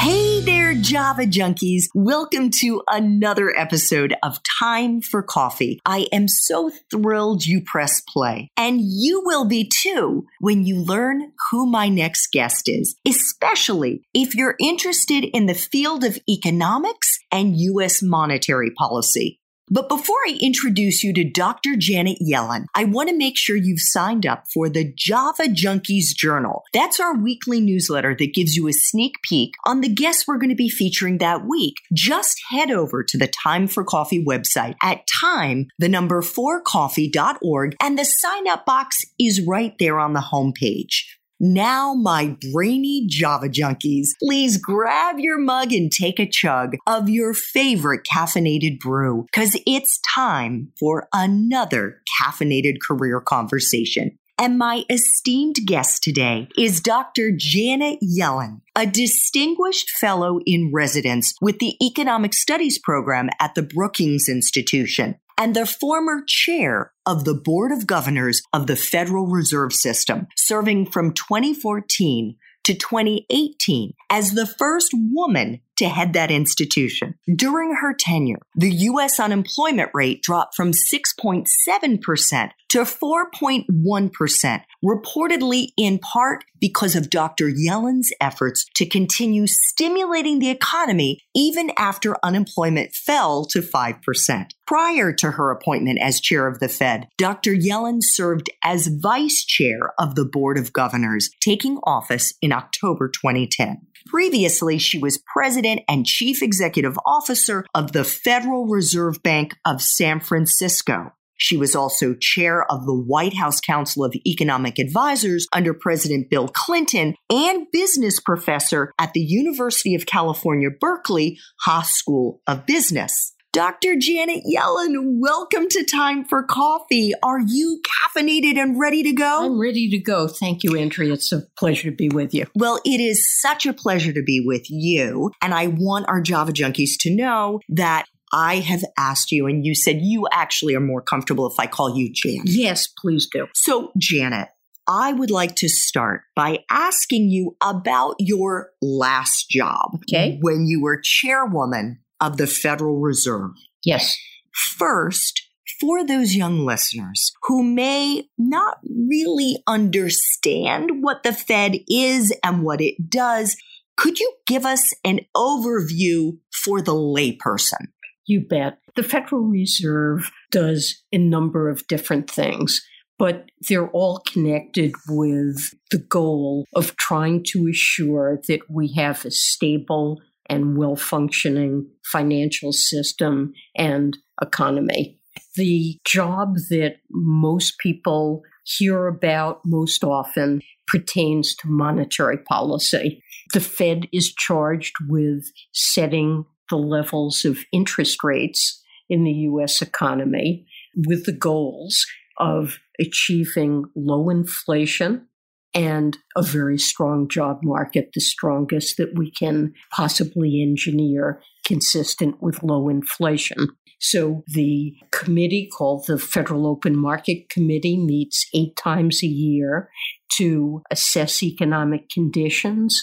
Hey there, Java junkies. Welcome to another episode of Time for Coffee. I am so thrilled you press play. And you will be too when you learn who my next guest is, especially if you're interested in the field of economics and U.S. monetary policy. But before I introduce you to Dr. Janet Yellen, I want to make sure you've signed up for the Java Junkies Journal. That's our weekly newsletter that gives you a sneak peek on the guests we're going to be featuring that week. Just head over to the Time for Coffee website at time, the number 4coffee.org, and the sign up box is right there on the homepage. Now, my brainy Java junkies, please grab your mug and take a chug of your favorite caffeinated brew, because it's time for another caffeinated career conversation. And my esteemed guest today is Dr. Janet Yellen, a distinguished fellow in residence with the Economic Studies program at the Brookings Institution and the former chair of the Board of Governors of the Federal Reserve System, serving from 2014 to 2018 as the first woman to head that institution. During her tenure, the U.S. unemployment rate dropped from 6.7% to 4.1%, reportedly in part because of Dr. Yellen's efforts to continue stimulating the economy even after unemployment fell to 5%. Prior to her appointment as chair of the Fed, Dr. Yellen served as vice chair of the Board of Governors, taking office in October 2010. Previously, she was president and chief executive officer of the Federal Reserve Bank of San Francisco. She was also chair of the White House Council of Economic Advisors under President Bill Clinton and business professor at the University of California, Berkeley Haas School of Business. Dr. Janet Yellen, welcome to Time for Coffee. Are you caffeinated and ready to go? I'm ready to go. Thank you, Andrea. It's a pleasure to be with you. Well, it is such a pleasure to be with you. And I want our Java junkies to know that I have asked you, and you said you actually are more comfortable if I call you Janet. Yes, please do. So, Janet, I would like to start by asking you about your last job Okay. when you were chairwoman of the Federal Reserve. Yes. First, for those young listeners who may not really understand what the Fed is and what it does, could you give us an overview for the layperson? You bet. The Federal Reserve does a number of different things, but they're all connected with the goal of trying to assure that we have a stable and well functioning financial system and economy. The job that most people hear about most often pertains to monetary policy. The Fed is charged with setting the levels of interest rates in the US economy with the goals of achieving low inflation and a very strong job market, the strongest that we can possibly engineer consistent with low inflation. So the committee called the Federal Open Market Committee meets eight times a year to assess economic conditions,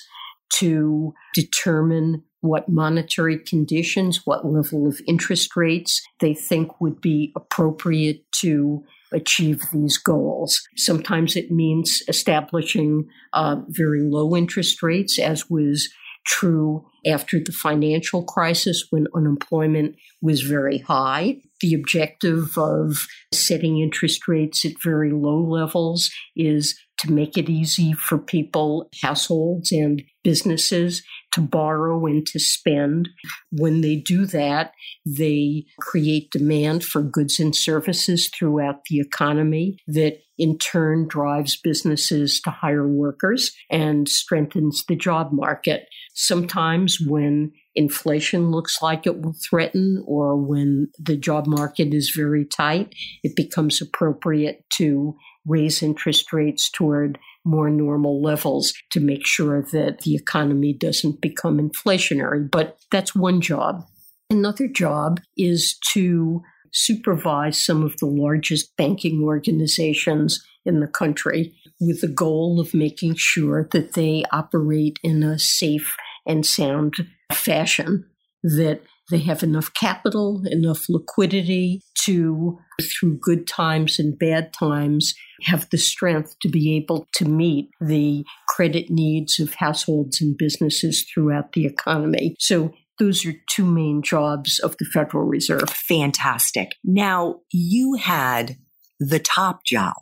to determine what monetary conditions, what level of interest rates they think would be appropriate to achieve these goals. Sometimes it means establishing uh, very low interest rates, as was true after the financial crisis when unemployment was very high. The objective of setting interest rates at very low levels is to make it easy for people, households, and businesses to borrow and to spend. When they do that, they create demand for goods and services throughout the economy that in turn drives businesses to hire workers and strengthens the job market. Sometimes when inflation looks like it will threaten or when the job market is very tight, it becomes appropriate to raise interest rates toward more normal levels to make sure that the economy doesn't become inflationary. But that's one job. Another job is to supervise some of the largest banking organizations in the country with the goal of making sure that they operate in a safe and sound fashion, that they have enough capital, enough liquidity to, through good times and bad times, have the strength to be able to meet the credit needs of households and businesses throughout the economy. So those are two main jobs of the Federal Reserve. Fantastic. Now, you had the top job.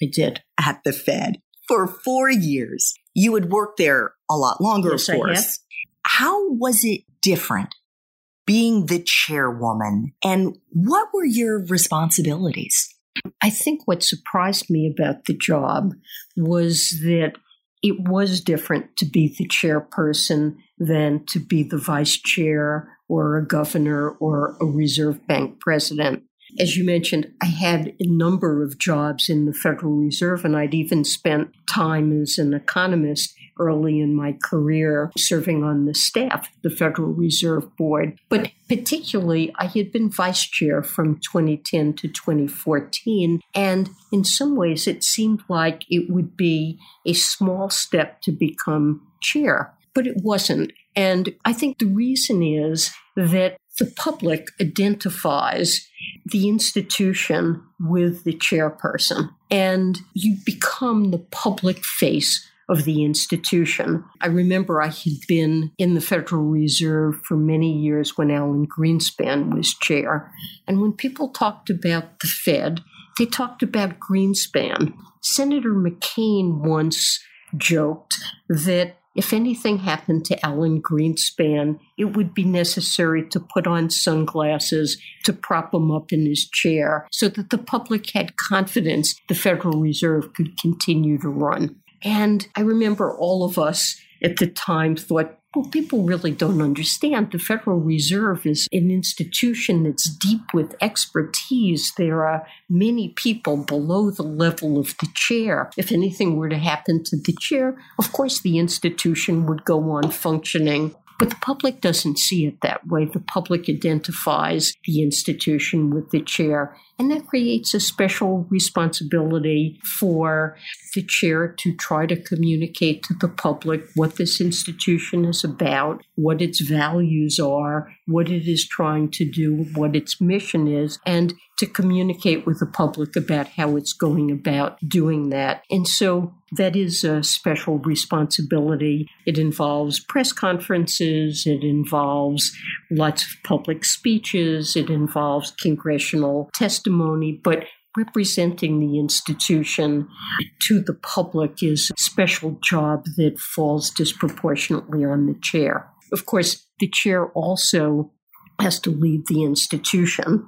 I did. At the Fed for four years. You had worked there a lot longer, yes, of course. How was it different being the chairwoman and what were your responsibilities? I think what surprised me about the job was that it was different to be the chairperson than to be the vice chair or a governor or a reserve bank president. As you mentioned, I had a number of jobs in the Federal Reserve, and I'd even spent time as an economist early in my career serving on the staff of the Federal Reserve Board. But particularly, I had been vice chair from 2010 to 2014. And in some ways, it seemed like it would be a small step to become chair, but it wasn't. And I think the reason is that the public identifies the institution with the chairperson, and you become the public face of the institution. I remember I had been in the Federal Reserve for many years when Alan Greenspan was chair. And when people talked about the Fed, they talked about Greenspan. Senator McCain once joked that if anything happened to Alan Greenspan, it would be necessary to put on sunglasses to prop him up in his chair so that the public had confidence the Federal Reserve could continue to run. And I remember all of us at the time thought, well, people really don't understand. The Federal Reserve is an institution that's deep with expertise. There are many people below the level of the chair. If anything were to happen to the chair, of course, the institution would go on functioning but the public doesn't see it that way. The public identifies the institution with the chair, and that creates a special responsibility for the chair to try to communicate to the public what this institution is about, what its values are, what it is trying to do, what its mission is, and to communicate with the public about how it's going about doing that. And so that is a special responsibility. It involves press conferences, it involves lots of public speeches, it involves congressional testimony, but representing the institution to the public is a special job that falls disproportionately on the chair. Of course, the chair also has to lead the institution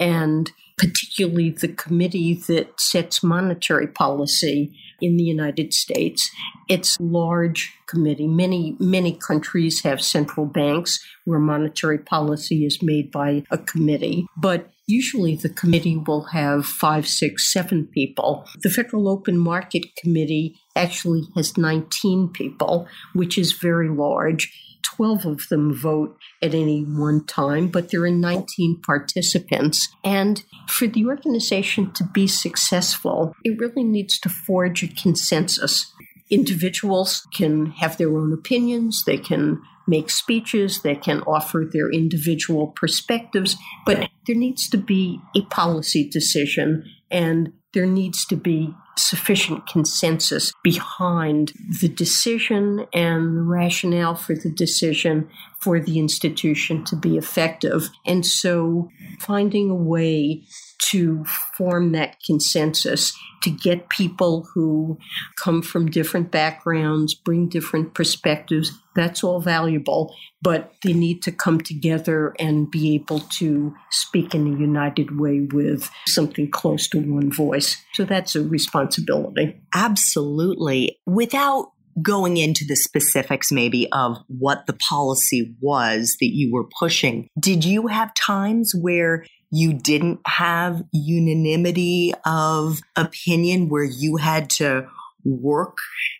and particularly the committee that sets monetary policy in the United States. It's a large committee. Many, many countries have central banks where monetary policy is made by a committee. But usually the committee will have five, six, seven people. The Federal Open Market Committee actually has 19 people, which is very large. 12 of them vote at any one time, but there are 19 participants. And for the organization to be successful, it really needs to forge a consensus. Individuals can have their own opinions, they can make speeches, they can offer their individual perspectives, but there needs to be a policy decision and there needs to be sufficient consensus behind the decision and the rationale for the decision for the institution to be effective. And so finding a way to form that consensus to get people who come from different backgrounds, bring different perspectives. That's all valuable, but they need to come together and be able to speak in a united way with something close to one voice. So that's a responsibility. Absolutely. Without going into the specifics maybe of what the policy was that you were pushing, did you have times where you didn't have unanimity of opinion where you had to work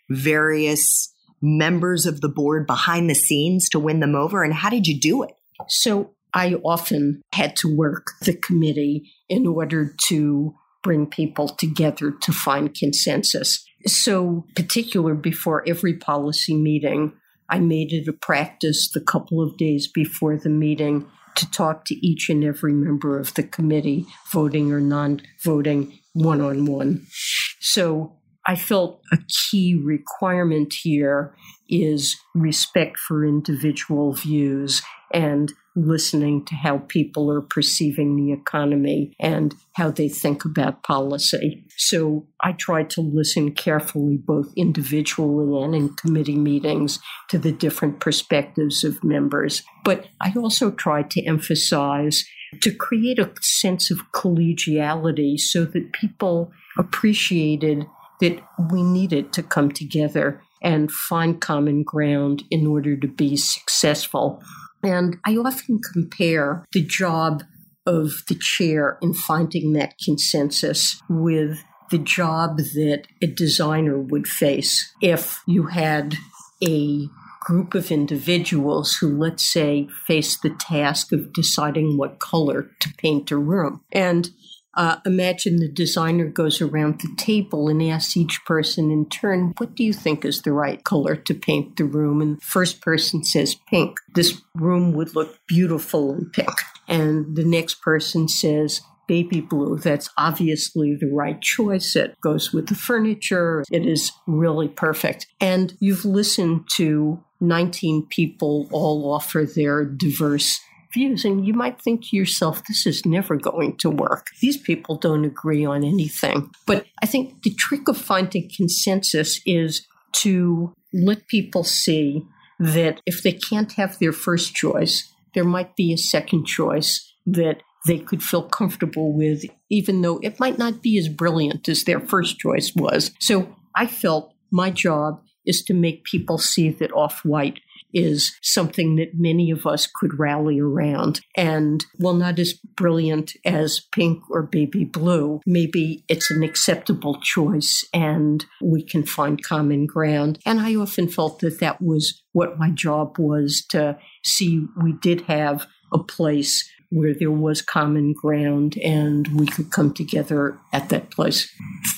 various members of the board behind the scenes to win them over? And how did you do it? So I often had to work the committee in order to bring people together to find consensus. So, particular before every policy meeting, I made it a practice the couple of days before the meeting to talk to each and every member of the committee, voting or non voting, one on one. So I felt a key requirement here is respect for individual views and listening to how people are perceiving the economy and how they think about policy. So I tried to listen carefully, both individually and in committee meetings, to the different perspectives of members. But I also tried to emphasize to create a sense of collegiality so that people appreciated that we needed to come together and find common ground in order to be successful. And I often compare the job of the chair in finding that consensus with the job that a designer would face if you had a group of individuals who, let's say, face the task of deciding what color to paint a room. And uh, imagine the designer goes around the table and asks each person in turn, What do you think is the right color to paint the room? And the first person says pink. This room would look beautiful in pink. And the next person says, baby blue. That's obviously the right choice. It goes with the furniture. It is really perfect. And you've listened to 19 people all offer their diverse views. And you might think to yourself, this is never going to work. These people don't agree on anything. But I think the trick of finding consensus is to let people see that if they can't have their first choice, there might be a second choice that they could feel comfortable with, even though it might not be as brilliant as their first choice was. So I felt my job is to make people see that off white is something that many of us could rally around. And while not as brilliant as pink or baby blue, maybe it's an acceptable choice and we can find common ground. And I often felt that that was what my job was to see we did have a place where there was common ground and we could come together at that place.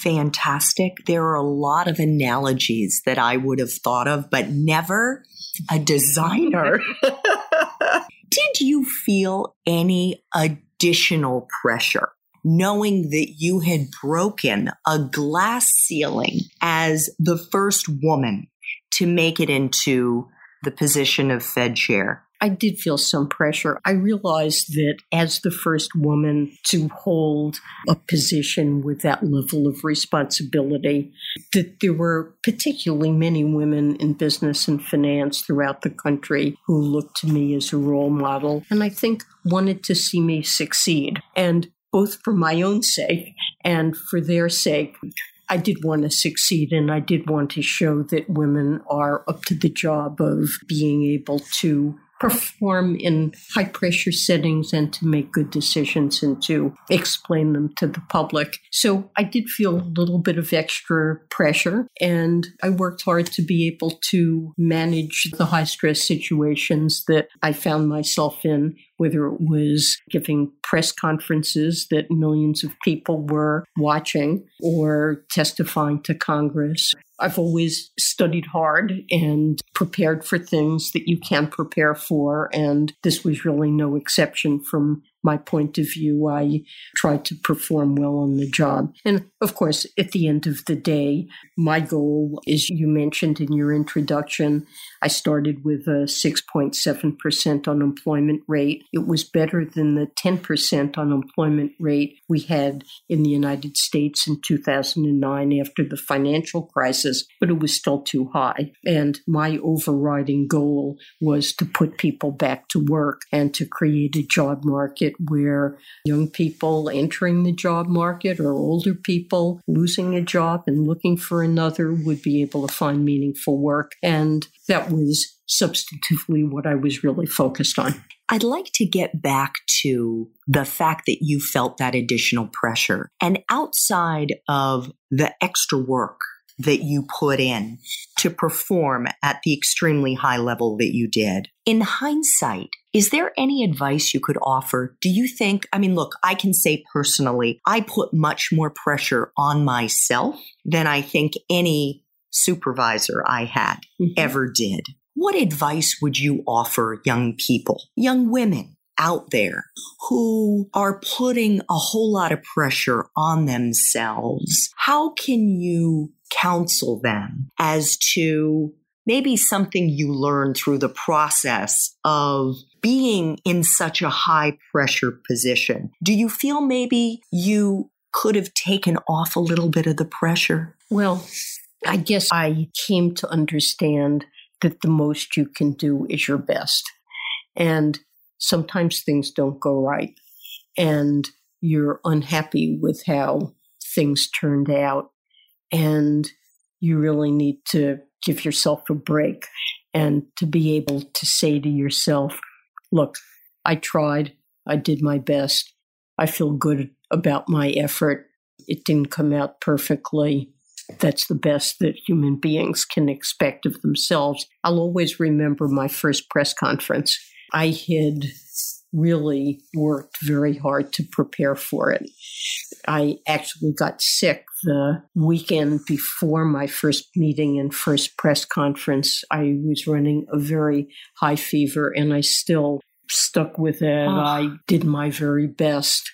Fantastic. There are a lot of analogies that I would have thought of, but never a designer. Did you feel any additional pressure knowing that you had broken a glass ceiling as the first woman to make it into the position of Fed chair? I did feel some pressure. I realized that as the first woman to hold a position with that level of responsibility, that there were particularly many women in business and finance throughout the country who looked to me as a role model and I think wanted to see me succeed. And both for my own sake and for their sake, I did want to succeed and I did want to show that women are up to the job of being able to perform in high pressure settings and to make good decisions and to explain them to the public. So I did feel a little bit of extra pressure and I worked hard to be able to manage the high stress situations that I found myself in whether it was giving press conferences that millions of people were watching or testifying to Congress. I've always studied hard and prepared for things that you can't prepare for, and this was really no exception from my point of view. I tried to perform well on the job. And of course, at the end of the day, my goal, as you mentioned in your introduction, I started with a 6.7% unemployment rate. It was better than the 10% unemployment rate we had in the United States in 2009 after the financial crisis, but it was still too high. And my overriding goal was to put people back to work and to create a job market market where young people entering the job market or older people losing a job and looking for another would be able to find meaningful work. And that was substantively what I was really focused on. I'd like to get back to the fact that you felt that additional pressure. And outside of the extra work that you put in to perform at the extremely high level that you did. In hindsight, is there any advice you could offer? Do you think, I mean, look, I can say personally, I put much more pressure on myself than I think any supervisor I had mm-hmm. ever did. What advice would you offer young people, young women out there who are putting a whole lot of pressure on themselves? How can you counsel them as to maybe something you learned through the process of being in such a high pressure position? Do you feel maybe you could have taken off a little bit of the pressure? Well, I guess I came to understand that the most you can do is your best. And sometimes things don't go right. And you're unhappy with how things turned out. And you really need to give yourself a break and to be able to say to yourself, look, I tried, I did my best, I feel good about my effort. It didn't come out perfectly. That's the best that human beings can expect of themselves. I'll always remember my first press conference. I had really worked very hard to prepare for it. I actually got sick the weekend before my first meeting and first press conference. I was running a very high fever and I still stuck with it. Oh. I did my very best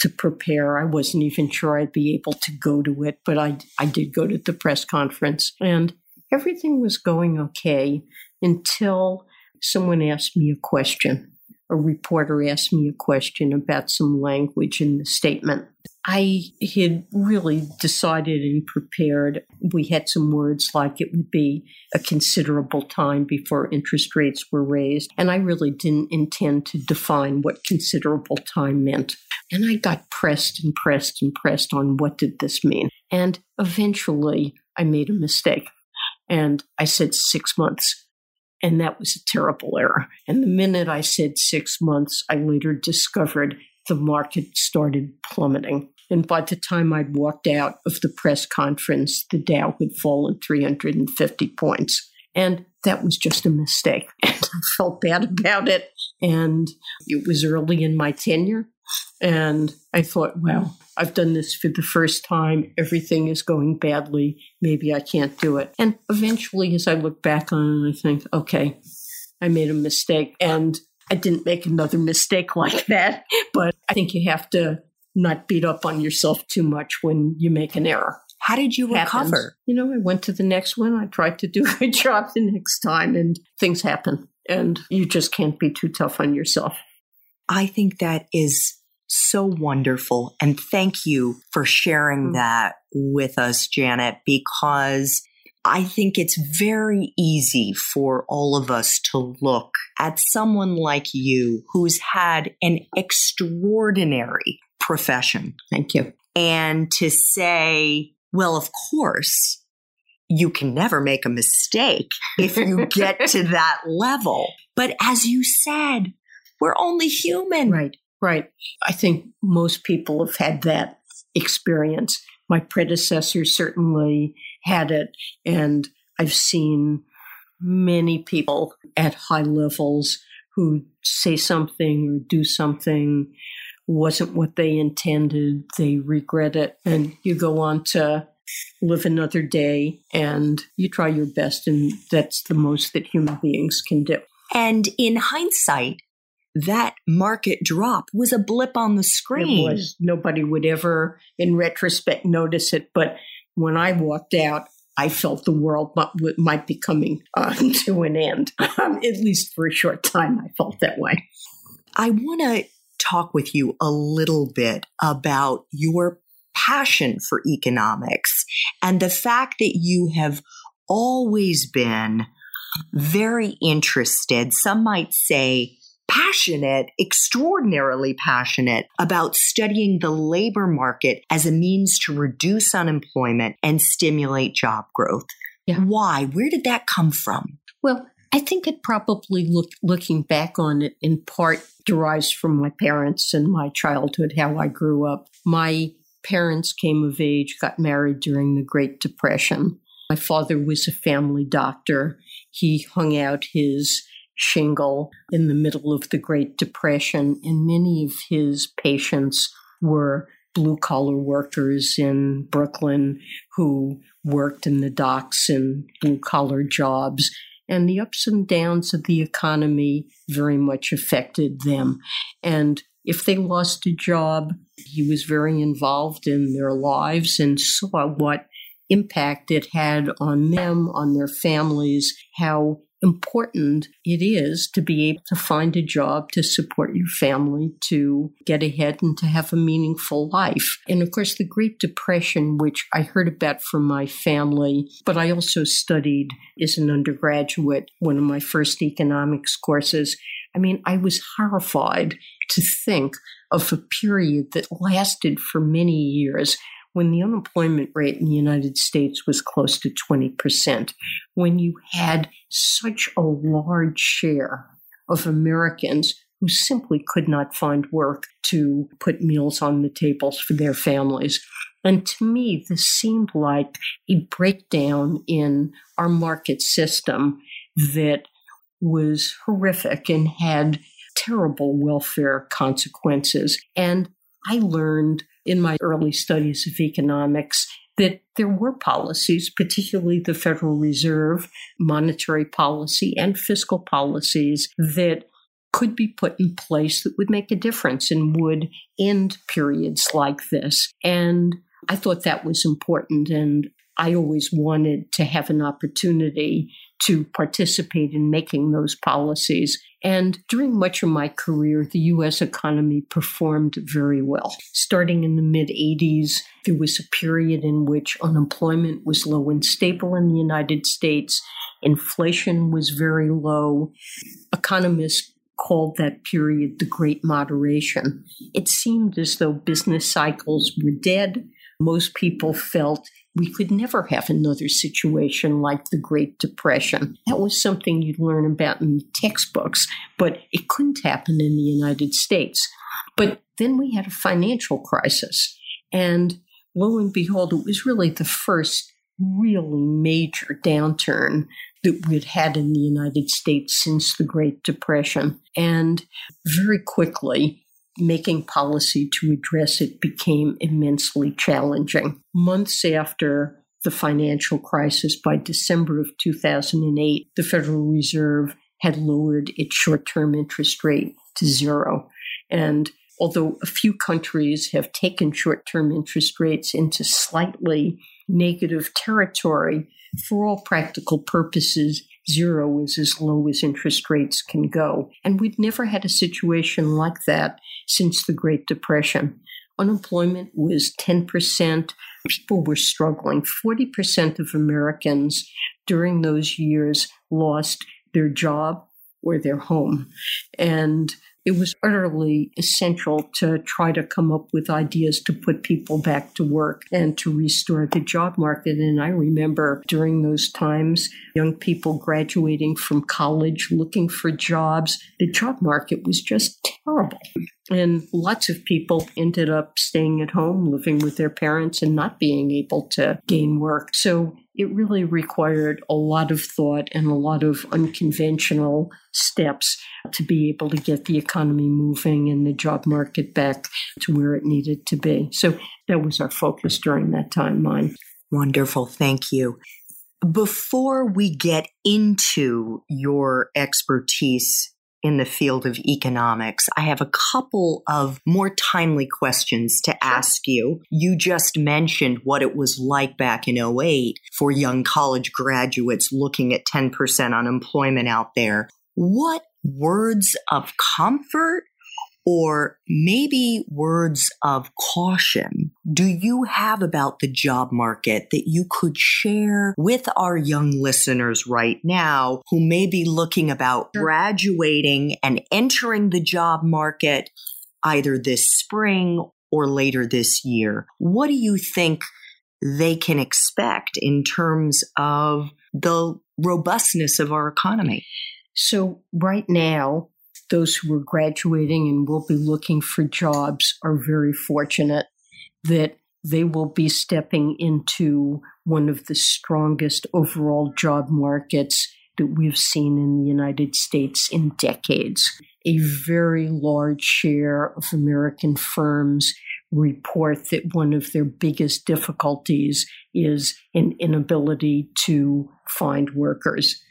to prepare. I wasn't even sure I'd be able to go to it, but I, I did go to the press conference and everything was going okay until someone asked me a question a reporter asked me a question about some language in the statement. I had really decided and prepared. We had some words like it would be a considerable time before interest rates were raised. And I really didn't intend to define what considerable time meant. And I got pressed and pressed and pressed on what did this mean. And eventually I made a mistake. And I said six months. And that was a terrible error. And the minute I said six months, I later discovered the market started plummeting. And by the time I'd walked out of the press conference, the Dow had fallen 350 points. And that was just a mistake. And I felt bad about it. And it was early in my tenure. And I thought, well, I've done this for the first time. Everything is going badly. Maybe I can't do it. And eventually, as I look back on it, I think, okay, I made a mistake. And I didn't make another mistake like that. But I think you have to not beat up on yourself too much when you make an error. How did you recover? You know, I went to the next one. I tried to do a good job the next time, and things happen. And you just can't be too tough on yourself. I think that is so wonderful. And thank you for sharing mm-hmm. that with us, Janet, because I think it's very easy for all of us to look at someone like you who's had an extraordinary profession. Thank you. And to say, well, of course, you can never make a mistake if you get to that level. But as you said, we're only human. Right. Right. I think most people have had that experience. My predecessor certainly had it, and I've seen many people at high levels who say something or do something wasn't what they intended, they regret it, and you go on to live another day and you try your best, and that's the most that human beings can do. And in hindsight, that market drop was a blip on the screen. It was. Nobody would ever, in retrospect, notice it. But when I walked out, I felt the world might, be coming uh, to an end. Um, at least for a short time, I felt that way. I want to talk with you a little bit about your passion for economics and the fact that you have always been very interested, some might say passionate, extraordinarily passionate about studying the labor market as a means to reduce unemployment and stimulate job growth. Yeah. Why? Where did that come from? Well, I think it probably look, looking back on it in part derives from my parents and my childhood, how I grew up. My parents came of age, got married during the Great Depression. My father was a family doctor. He hung out his shingle in the middle of the Great Depression, and many of his patients were blue collar workers in Brooklyn who worked in the docks and blue collar jobs. And the ups and downs of the economy very much affected them. And if they lost a job, he was very involved in their lives and saw what impact it had on them, on their families, how important it is to be able to find a job to support your family, to get ahead and to have a meaningful life. And of course, the Great Depression, which I heard about from my family, but I also studied as an undergraduate, one of my first economics courses. I mean, I was horrified to think of a period that lasted for many years when the unemployment rate in the United States was close to 20%, when you had such a large share of Americans who simply could not find work to put meals on the tables for their families. And to me, this seemed like a breakdown in our market system that was horrific and had terrible welfare consequences. And I learned in my early studies of economics that there were policies, particularly the Federal Reserve, monetary policy, and fiscal policies that could be put in place that would make a difference and would end periods like this. And I thought that was important. And I always wanted to have an opportunity to participate in making those policies. And during much of my career, the US economy performed very well. Starting in the mid 80s, there was a period in which unemployment was low and stable in the United States. Inflation was very low. Economists called that period the Great Moderation. It seemed as though business cycles were dead. Most people felt we could never have another situation like the Great Depression. That was something you'd learn about in textbooks, but it couldn't happen in the United States. But then we had a financial crisis. And lo and behold, it was really the first really major downturn that we'd had in the United States since the Great Depression. And very quickly, making policy to address it became immensely challenging. Months after the financial crisis, by December of 2008, the Federal Reserve had lowered its short term interest rate to zero. And although a few countries have taken short term interest rates into slightly negative territory, for all practical purposes, zero is as low as interest rates can go. And we'd never had a situation like that since the Great Depression. Unemployment was 10%. People were struggling. 40% of Americans during those years lost their job or their home. And it was utterly essential to try to come up with ideas to put people back to work and to restore the job market. And I remember during those times, young people graduating from college looking for jobs. The job market was just terrible. And lots of people ended up staying at home, living with their parents, and not being able to gain work. So it really required a lot of thought and a lot of unconventional steps to be able to get the economy moving and the job market back to where it needed to be. So that was our focus during that time, mine. Wonderful. Thank you. Before we get into your expertise in the field of economics, I have a couple of more timely questions to ask you. You just mentioned what it was like back in 08 for young college graduates looking at 10% unemployment out there. What words of comfort or maybe words of caution do you have about the job market that you could share with our young listeners right now who may be looking about graduating and entering the job market either this spring or later this year? What do you think they can expect in terms of the robustness of our economy? So, right now, those who are graduating and will be looking for jobs are very fortunate that they will be stepping into one of the strongest overall job markets that we've seen in the United States in decades. A very large share of American firms report that one of their biggest difficulties is an inability to find workers.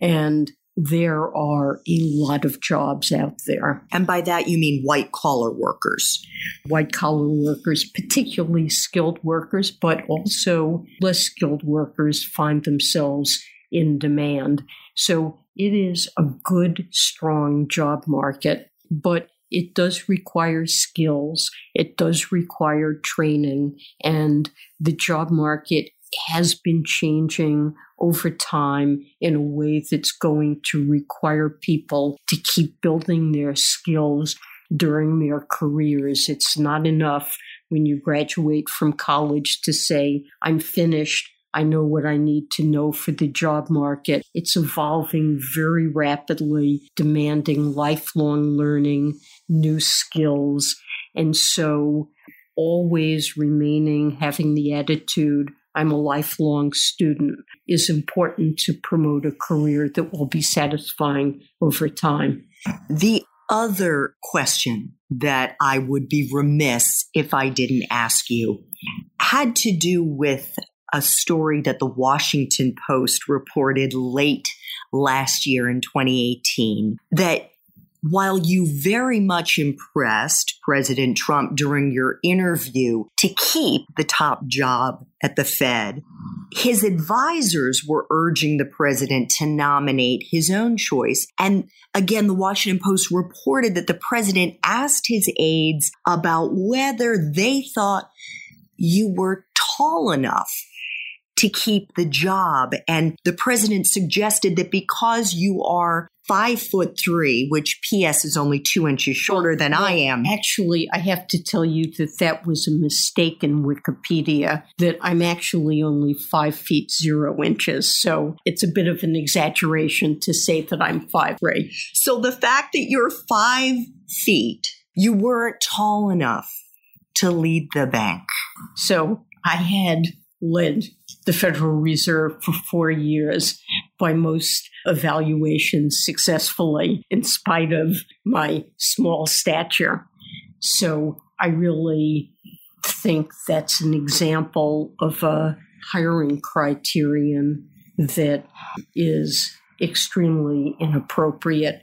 And there are a lot of jobs out there. And by that, you mean white collar workers. White collar workers, particularly skilled workers, but also less skilled workers find themselves in demand. So it is a good, strong job market, but it does require skills. It does require training. And the job market has been changing over time in a way that's going to require people to keep building their skills during their careers. It's not enough when you graduate from college to say, I'm finished. I know what I need to know for the job market. It's evolving very rapidly, demanding lifelong learning, new skills. And so, always remaining, having the attitude, I'm a lifelong student, is important to promote a career that will be satisfying over time. The other question that I would be remiss if I didn't ask you had to do with a story that the Washington Post reported late last year in 2018 that while you very much impressed President Trump during your interview to keep the top job at the Fed, his advisors were urging the president to nominate his own choice. And again, the Washington Post reported that the president asked his aides about whether they thought you were tall enough to keep the job. And the president suggested that because you are five foot three, which PS is only two inches shorter than well, I am. Actually, I have to tell you that that was a mistake in Wikipedia, that I'm actually only five feet zero inches. So it's a bit of an exaggeration to say that I'm five three. So the fact that you're five feet, you weren't tall enough to lead the bank. So I had led the Federal Reserve for four years by most evaluations successfully, in spite of my small stature. So I really think that's an example of a hiring criterion that is extremely inappropriate.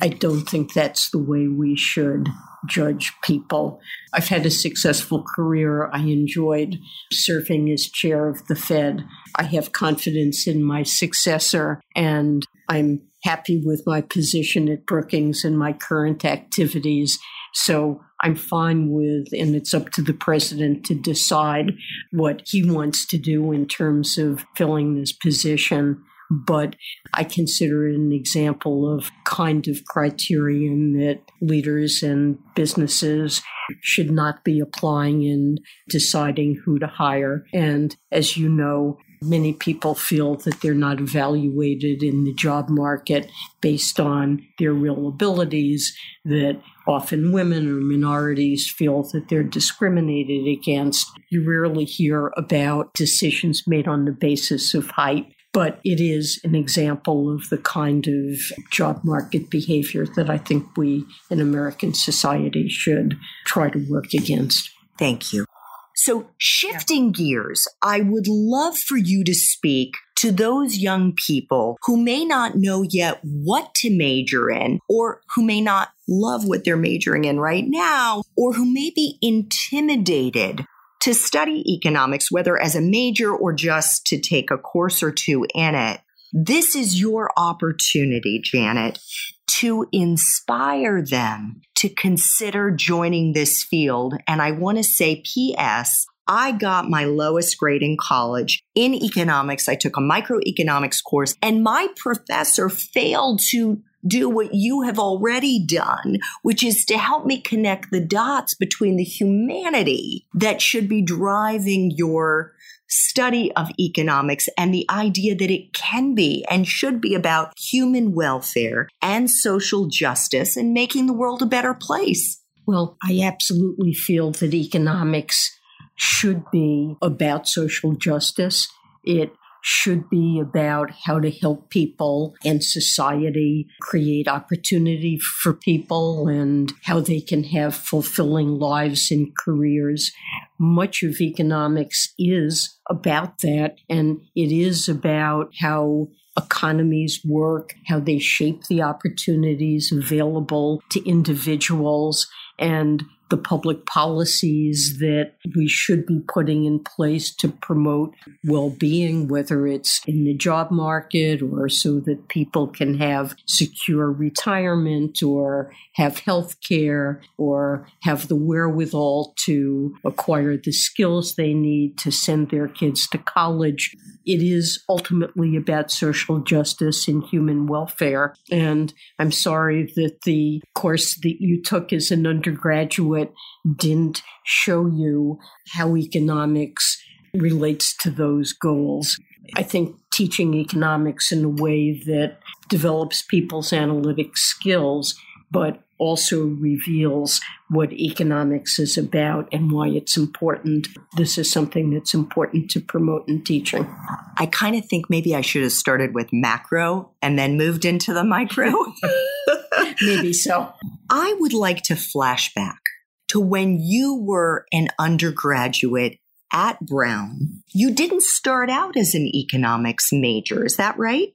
I don't think that's the way we should judge people. I've had a successful career. I enjoyed serving as chair of the Fed. I have confidence in my successor, and I'm happy with my position at Brookings and my current activities. So I'm fine with, and it's up to the president to decide what he wants to do in terms of filling this position but I consider it an example of kind of criterion that leaders and businesses should not be applying in deciding who to hire. And as you know, many people feel that they're not evaluated in the job market based on their real abilities, that often women or minorities feel that they're discriminated against. You rarely hear about decisions made on the basis of height but it is an example of the kind of job market behavior that I think we in American society should try to work against. Thank you. So, shifting gears, I would love for you to speak to those young people who may not know yet what to major in, or who may not love what they're majoring in right now, or who may be intimidated to study economics, whether as a major or just to take a course or two in it. This is your opportunity, Janet, to inspire them to consider joining this field. And I want to say, P.S., I got my lowest grade in college in economics. I took a microeconomics course, and my professor failed to do what you have already done, which is to help me connect the dots between the humanity that should be driving your study of economics and the idea that it can be and should be about human welfare and social justice and making the world a better place. Well, I absolutely feel that economics should be about social justice. It should be about how to help people and society create opportunity for people and how they can have fulfilling lives and careers. Much of economics is about that, and it is about how economies work, how they shape the opportunities available to individuals, and the public policies that we should be putting in place to promote well being, whether it's in the job market or so that people can have secure retirement or have health care or have the wherewithal to acquire the skills they need to send their kids to college. It is ultimately about social justice and human welfare. And I'm sorry that the course that you took as an undergraduate didn't show you how economics relates to those goals. I think teaching economics in a way that develops people's analytic skills, but also reveals what economics is about and why it's important. This is something that's important to promote in teaching. I kind of think maybe I should have started with macro and then moved into the micro. maybe so. I would like to flashback to when you were an undergraduate at Brown. You didn't start out as an economics major, is that right?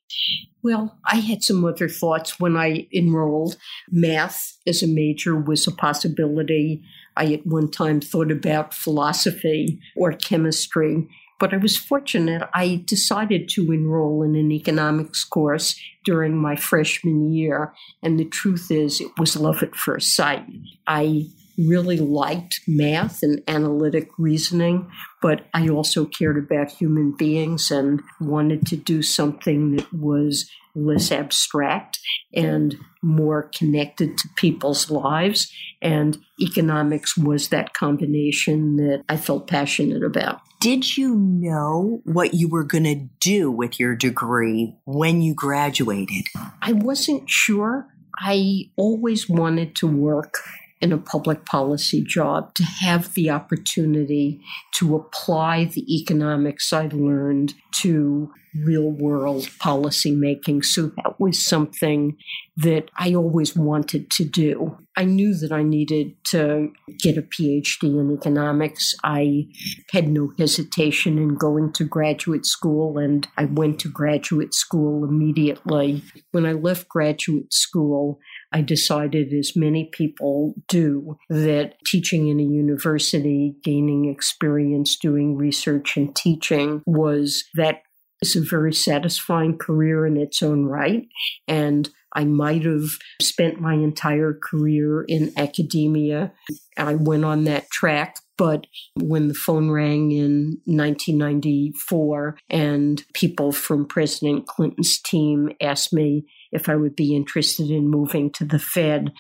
Well, I had some other thoughts when I enrolled. Math as a major was a possibility. I at one time thought about philosophy or chemistry, but I was fortunate. I decided to enroll in an economics course during my freshman year, and the truth is, it was love at first sight. I really liked math and analytic reasoning, but I also cared about human beings and wanted to do something that was less abstract and more connected to people's lives. And economics was that combination that I felt passionate about. Did you know what you were going to do with your degree when you graduated? I wasn't sure. I always wanted to work in a public policy job to have the opportunity to apply the economics I learned to real world policy making. So that was something that I always wanted to do. I knew that I needed to get a PhD in economics. I had no hesitation in going to graduate school, and I went to graduate school immediately. When I left graduate school, I decided, as many people do, that teaching in a university, gaining experience doing research and teaching was that is a very satisfying career in its own right. And I might have spent my entire career in academia. I went on that track. But when the phone rang in 1994 and people from President Clinton's team asked me if I would be interested in moving to the Fed,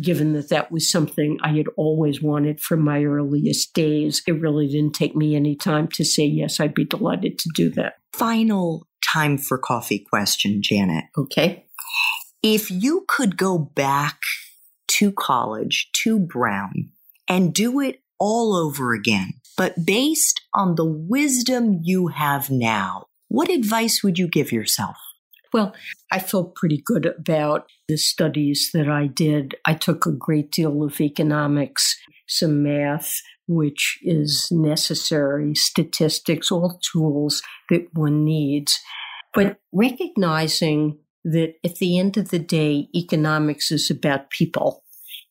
given that that was something I had always wanted from my earliest days, it really didn't take me any time to say yes, I'd be delighted to do that. Final time for coffee question, Janet. Okay. If you could go back to college, to Brown, and do it all over again, but based on the wisdom you have now, what advice would you give yourself? Well, I feel pretty good about the studies that I did. I took a great deal of economics, some math, which is necessary, statistics, all tools that one needs. But recognizing that at the end of the day, economics is about people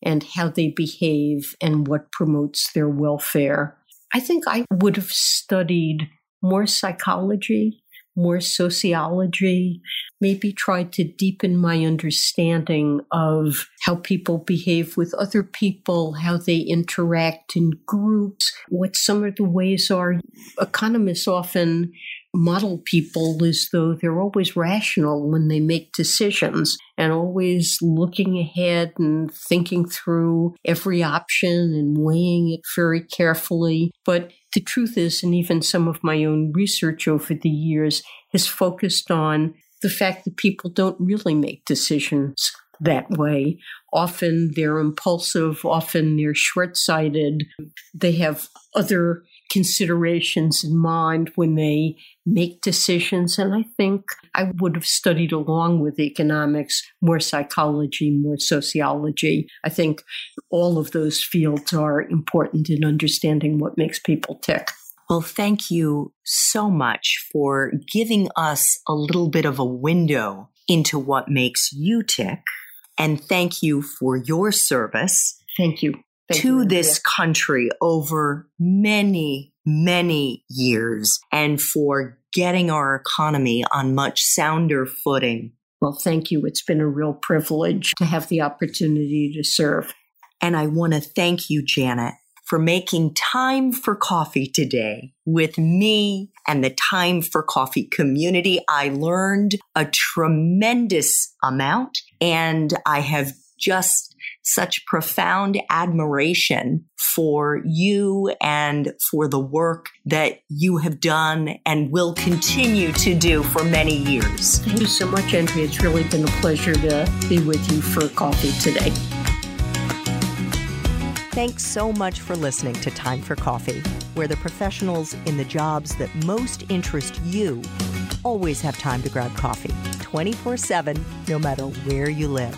and how they behave and what promotes their welfare. I think I would have studied more psychology, more sociology, maybe tried to deepen my understanding of how people behave with other people, how they interact in groups, what some of the ways are. Economists often model people as though they're always rational when they make decisions and always looking ahead and thinking through every option and weighing it very carefully. But the truth is, and even some of my own research over the years has focused on the fact that people don't really make decisions that way. Often they're impulsive, often they're short sighted. They have other considerations in mind when they make decisions. And I think I would have studied along with economics more psychology, more sociology. I think all of those fields are important in understanding what makes people tick. Well, thank you so much for giving us a little bit of a window into what makes you tick. And thank you for your service. Thank you. Thank to you, this country over many, many years and for getting our economy on much sounder footing. Well, thank you. It's been a real privilege to have the opportunity to serve. And I want to thank you, Janet, for making time for coffee today with me and the Time for Coffee community. I learned a tremendous amount and I have just such profound admiration for you and for the work that you have done and will continue to do for many years. Thank you so much, Andrea. It's really been a pleasure to be with you for coffee today. Thanks so much for listening to Time for Coffee, where the professionals in the jobs that most interest you always have time to grab coffee 24 7, no matter where you live.